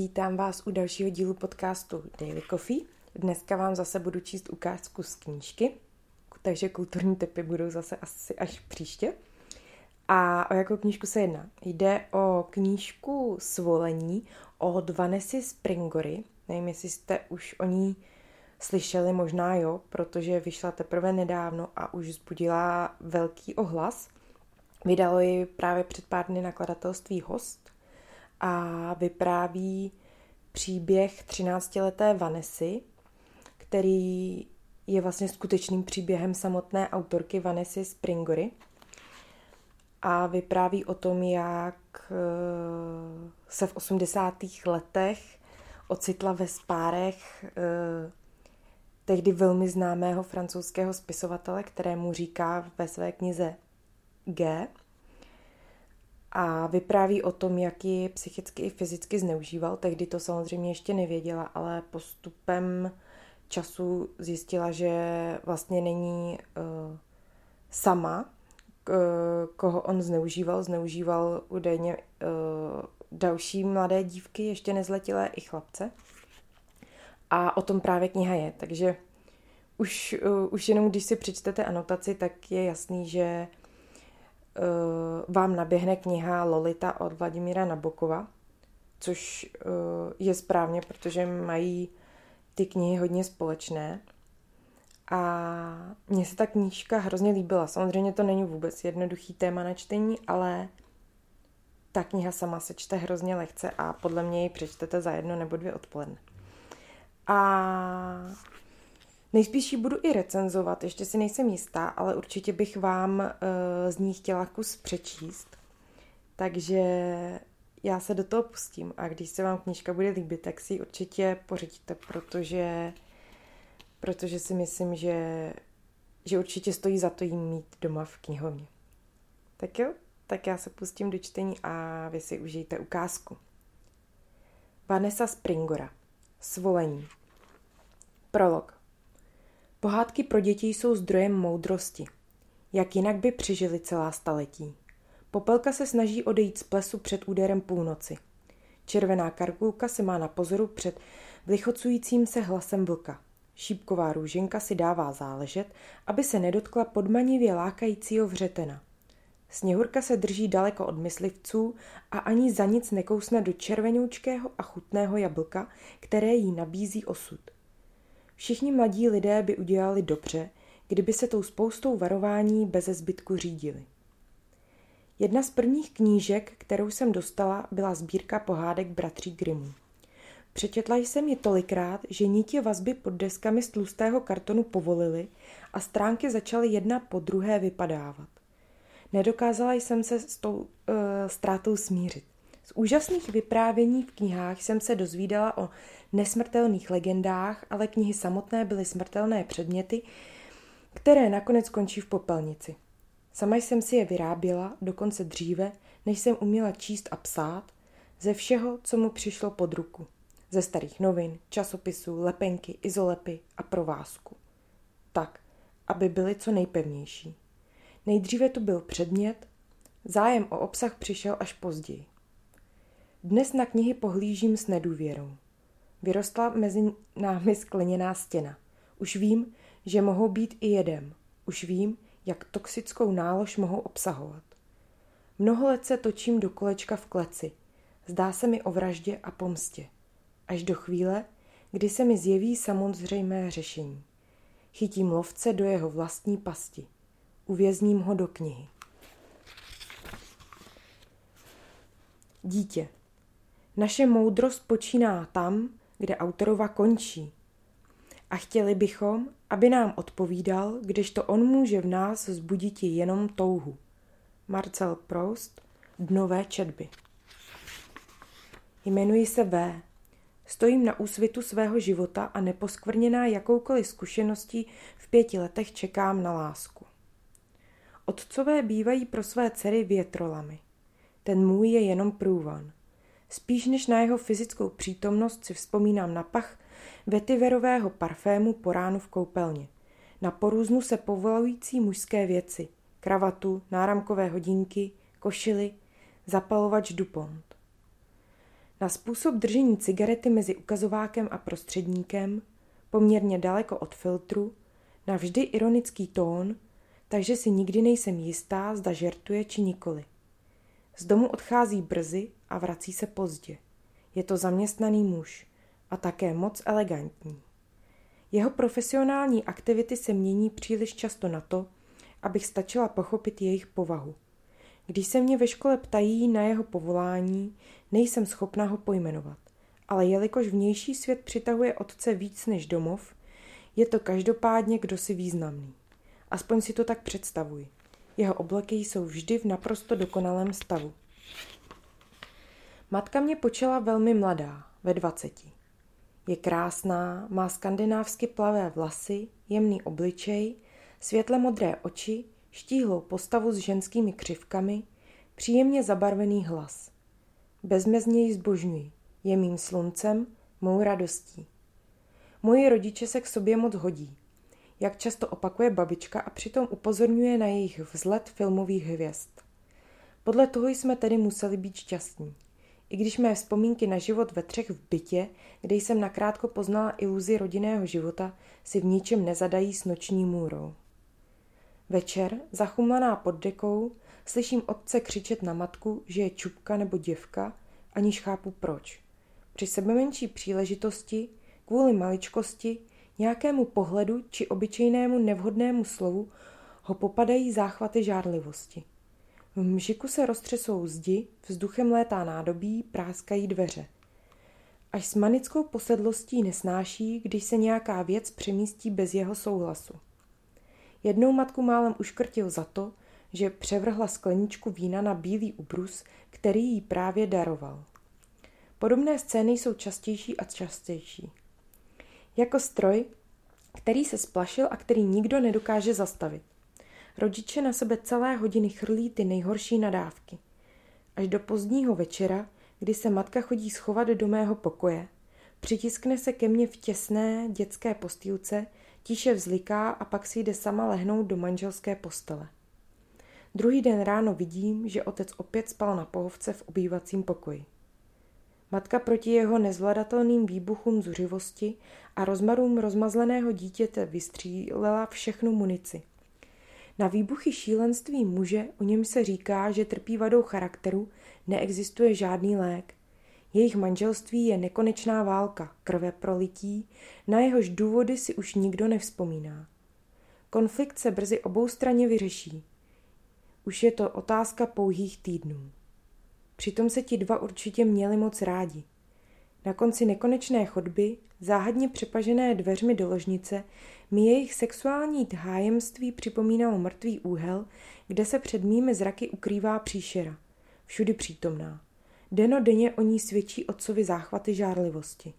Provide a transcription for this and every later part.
Vítám vás u dalšího dílu podcastu Daily Coffee. Dneska vám zase budu číst ukázku z knížky, takže kulturní typy budou zase asi až příště. A o jakou knížku se jedná? Jde o knížku Svolení od Vanessy Springory. Nevím, jestli jste už o ní slyšeli, možná jo, protože vyšla teprve nedávno a už zbudila velký ohlas. Vydalo ji právě před pár dny nakladatelství Host a vypráví příběh 13-leté Vanessy, který je vlastně skutečným příběhem samotné autorky Vanessy Springory a vypráví o tom, jak eh, se v 80. letech ocitla ve spárech eh, tehdy velmi známého francouzského spisovatele, kterému říká ve své knize G. A vypráví o tom, jak ji psychicky i fyzicky zneužíval. Tehdy to samozřejmě ještě nevěděla, ale postupem času zjistila, že vlastně není uh, sama, uh, koho on zneužíval. Zneužíval údajně uh, další mladé dívky, ještě nezletilé i chlapce. A o tom právě kniha je, takže už, uh, už jenom když si přečtete anotaci, tak je jasný, že vám naběhne kniha Lolita od Vladimíra Nabokova, což uh, je správně, protože mají ty knihy hodně společné. A mně se ta knížka hrozně líbila. Samozřejmě to není vůbec jednoduchý téma na čtení, ale ta kniha sama se čte hrozně lehce a podle mě ji přečtete za jedno nebo dvě odpoledne. A nejspíš ji budu i recenzovat, ještě si nejsem jistá, ale určitě bych vám uh, z ní chtěla kus přečíst. Takže já se do toho pustím a když se vám knížka bude líbit, tak si ji určitě pořídíte, protože, protože si myslím, že, že určitě stojí za to jí mít doma v knihovně. Tak jo, tak já se pustím do čtení a vy si užijte ukázku. Vanessa Springora. Svolení. Prolog. Pohádky pro děti jsou zdrojem moudrosti. Jak jinak by přežili celá staletí? Popelka se snaží odejít z plesu před úderem půlnoci. Červená karkulka se má na pozoru před vlichocujícím se hlasem vlka. Šípková růženka si dává záležet, aby se nedotkla podmanivě lákajícího vřetena. Sněhurka se drží daleko od myslivců a ani za nic nekousne do červenoučkého a chutného jablka, které jí nabízí osud. Všichni mladí lidé by udělali dobře, kdyby se tou spoustou varování bez zbytku řídili. Jedna z prvních knížek, kterou jsem dostala, byla sbírka pohádek bratří Grimmů. Přečetla jsem ji tolikrát, že nítě vazby pod deskami z tlustého kartonu povolily a stránky začaly jedna po druhé vypadávat. Nedokázala jsem se s tou uh, ztrátou smířit. Z úžasných vyprávění v knihách jsem se dozvídala o nesmrtelných legendách, ale knihy samotné byly smrtelné předměty, které nakonec končí v popelnici. Sama jsem si je vyráběla, dokonce dříve, než jsem uměla číst a psát, ze všeho, co mu přišlo pod ruku. Ze starých novin, časopisů, lepenky, izolepy a provázku. Tak, aby byly co nejpevnější. Nejdříve tu byl předmět, zájem o obsah přišel až později. Dnes na knihy pohlížím s nedůvěrou. Vyrostla mezi námi skleněná stěna. Už vím, že mohou být i jedem. Už vím, jak toxickou nálož mohou obsahovat. Mnoho let se točím do kolečka v kleci. Zdá se mi o vraždě a pomstě. Až do chvíle, kdy se mi zjeví samozřejmé řešení. Chytím lovce do jeho vlastní pasti. Uvězním ho do knihy. Dítě. Naše moudrost počíná tam, kde autorova končí. A chtěli bychom, aby nám odpovídal, když to on může v nás zbudit jenom touhu. Marcel Proust, Dnové četby. Jmenuji se V. Stojím na úsvitu svého života a neposkvrněná jakoukoliv zkušeností v pěti letech čekám na lásku. Otcové bývají pro své dcery větrolami. Ten můj je jenom průvan. Spíš než na jeho fyzickou přítomnost si vzpomínám na pach vetiverového parfému po ránu v koupelně. Na porůznu se povolující mužské věci. Kravatu, náramkové hodinky, košily, zapalovač Dupont. Na způsob držení cigarety mezi ukazovákem a prostředníkem, poměrně daleko od filtru, na vždy ironický tón, takže si nikdy nejsem jistá, zda žertuje či nikoli. Z domu odchází brzy a vrací se pozdě. Je to zaměstnaný muž a také moc elegantní. Jeho profesionální aktivity se mění příliš často na to, abych stačila pochopit jejich povahu. Když se mě ve škole ptají na jeho povolání, nejsem schopná ho pojmenovat. Ale jelikož vnější svět přitahuje otce víc než domov, je to každopádně kdo si významný. Aspoň si to tak představuji. Jeho obleky jsou vždy v naprosto dokonalém stavu. Matka mě počala velmi mladá, ve dvaceti. Je krásná, má skandinávsky plavé vlasy, jemný obličej, světle modré oči, štíhlou postavu s ženskými křivkami, příjemně zabarvený hlas. Bezmezně ji zbožňuji, je mým sluncem, mou radostí. Moji rodiče se k sobě moc hodí, jak často opakuje babička a přitom upozorňuje na jejich vzlet filmových hvězd. Podle toho jsme tedy museli být šťastní. I když mé vzpomínky na život ve třech v bytě, kde jsem nakrátko poznala iluzi rodinného života, si v ničem nezadají s noční můrou. Večer, zachumlaná pod dekou, slyším otce křičet na matku, že je čupka nebo děvka, aniž chápu proč. Při sebe menší příležitosti, kvůli maličkosti, nějakému pohledu či obyčejnému nevhodnému slovu ho popadají záchvaty žárlivosti. V mžiku se roztřesou zdi, vzduchem létá nádobí, práskají dveře. Až s manickou posedlostí nesnáší, když se nějaká věc přemístí bez jeho souhlasu. Jednou matku málem uškrtil za to, že převrhla skleničku vína na bílý ubrus, který jí právě daroval. Podobné scény jsou častější a častější. Jako stroj, který se splašil a který nikdo nedokáže zastavit. Rodiče na sebe celé hodiny chrlí ty nejhorší nadávky. Až do pozdního večera, kdy se matka chodí schovat do mého pokoje, přitiskne se ke mně v těsné dětské postýlce, tiše vzliká a pak si jde sama lehnout do manželské postele. Druhý den ráno vidím, že otec opět spal na pohovce v obývacím pokoji. Matka proti jeho nezvladatelným výbuchům zuřivosti a rozmarům rozmazleného dítěte vystřílela všechnu munici. Na výbuchy šílenství muže, o něm se říká, že trpí vadou charakteru, neexistuje žádný lék. Jejich manželství je nekonečná válka, krve prolití, na jehož důvody si už nikdo nevzpomíná. Konflikt se brzy oboustranně vyřeší. Už je to otázka pouhých týdnů. Přitom se ti dva určitě měli moc rádi. Na konci nekonečné chodby, záhadně přepažené dveřmi do ložnice, mi jejich sexuální hájemství připomínalo mrtvý úhel, kde se před mými zraky ukrývá příšera. Všudy přítomná. Deno denně o ní svědčí otcovi záchvaty žárlivosti.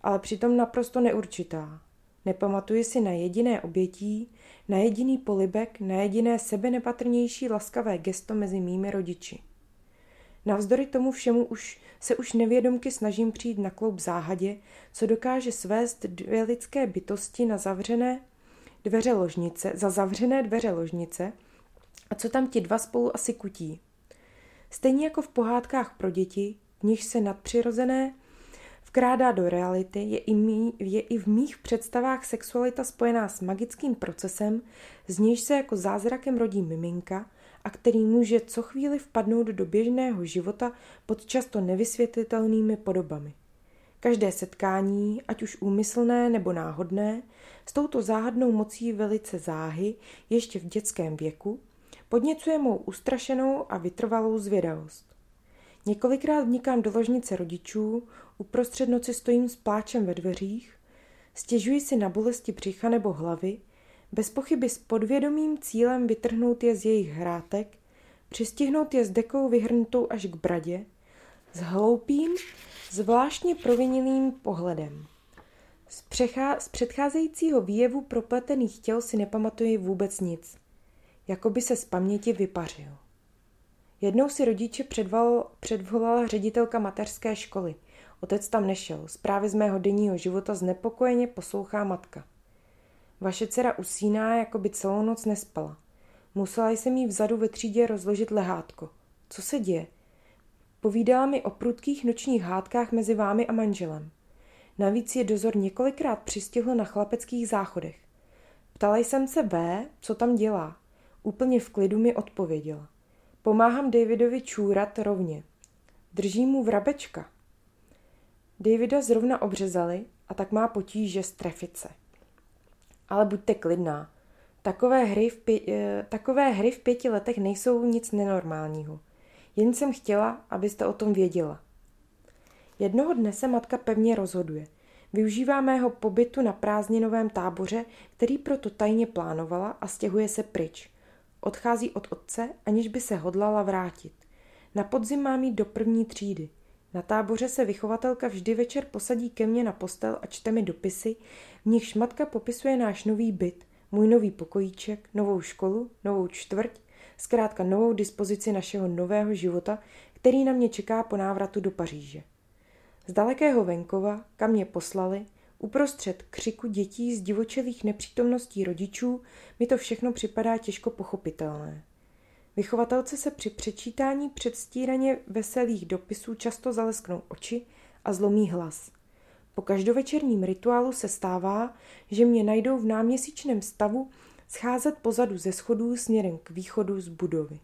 Ale přitom naprosto neurčitá. Nepamatuji si na jediné obětí, na jediný polibek, na jediné sebe nepatrnější laskavé gesto mezi mými rodiči. Navzdory tomu všemu už se už nevědomky snažím přijít na kloup záhadě, co dokáže svést dvě lidské bytosti na zavřené dveře ložnice, za zavřené dveře ložnice a co tam ti dva spolu asi kutí. Stejně jako v pohádkách pro děti, v nich se nadpřirozené vkrádá do reality, je i, mý, je i v mých představách sexualita spojená s magickým procesem, z níž se jako zázrakem rodí miminka a který může co chvíli vpadnout do běžného života pod často nevysvětlitelnými podobami. Každé setkání, ať už úmyslné nebo náhodné, s touto záhadnou mocí velice záhy, ještě v dětském věku, podněcuje mou ustrašenou a vytrvalou zvědavost. Několikrát vnikám do ložnice rodičů, uprostřed noci stojím s pláčem ve dveřích, stěžuji si na bolesti břicha nebo hlavy, bez pochyby s podvědomým cílem vytrhnout je z jejich hrátek, přistihnout je s dekou vyhrnutou až k bradě, s hloupým, zvláštně provinilým pohledem. Z, přechá- z předcházejícího výjevu propletených těl si nepamatuji vůbec nic. Jako by se z paměti vypařil. Jednou si rodiče předval, předvolala ředitelka mateřské školy. Otec tam nešel. Zprávy z mého denního života znepokojeně poslouchá matka. Vaše dcera usíná, jako by celou noc nespala. Musela jsem jí vzadu ve třídě rozložit lehátko. Co se děje? Povídala mi o prudkých nočních hádkách mezi vámi a manželem. Navíc je dozor několikrát přistihl na chlapeckých záchodech. Ptala jsem se B, co tam dělá. Úplně v klidu mi odpověděla. Pomáhám Davidovi čůrat rovně. Držím mu vrabečka. Davida zrovna obřezali a tak má potíže strefit se. Ale buďte klidná. Takové hry, v pě- eh, takové hry v pěti letech nejsou nic nenormálního. Jen jsem chtěla, abyste o tom věděla. Jednoho dne se matka pevně rozhoduje. Využívá mého pobytu na prázdninovém táboře, který proto tajně plánovala a stěhuje se pryč. Odchází od otce, aniž by se hodlala vrátit. Na podzim mám jít do první třídy. Na táboře se vychovatelka vždy večer posadí ke mně na postel a čte mi dopisy, v nichž matka popisuje náš nový byt, můj nový pokojíček, novou školu, novou čtvrť, zkrátka novou dispozici našeho nového života, který na mě čeká po návratu do Paříže. Z dalekého venkova, kam mě poslali, uprostřed křiku dětí z divočelých nepřítomností rodičů, mi to všechno připadá těžko pochopitelné. Vychovatelce se při přečítání předstíraně veselých dopisů často zalesknou oči a zlomí hlas. Po každovečerním rituálu se stává, že mě najdou v náměsíčném stavu scházet pozadu ze schodů směrem k východu z budovy.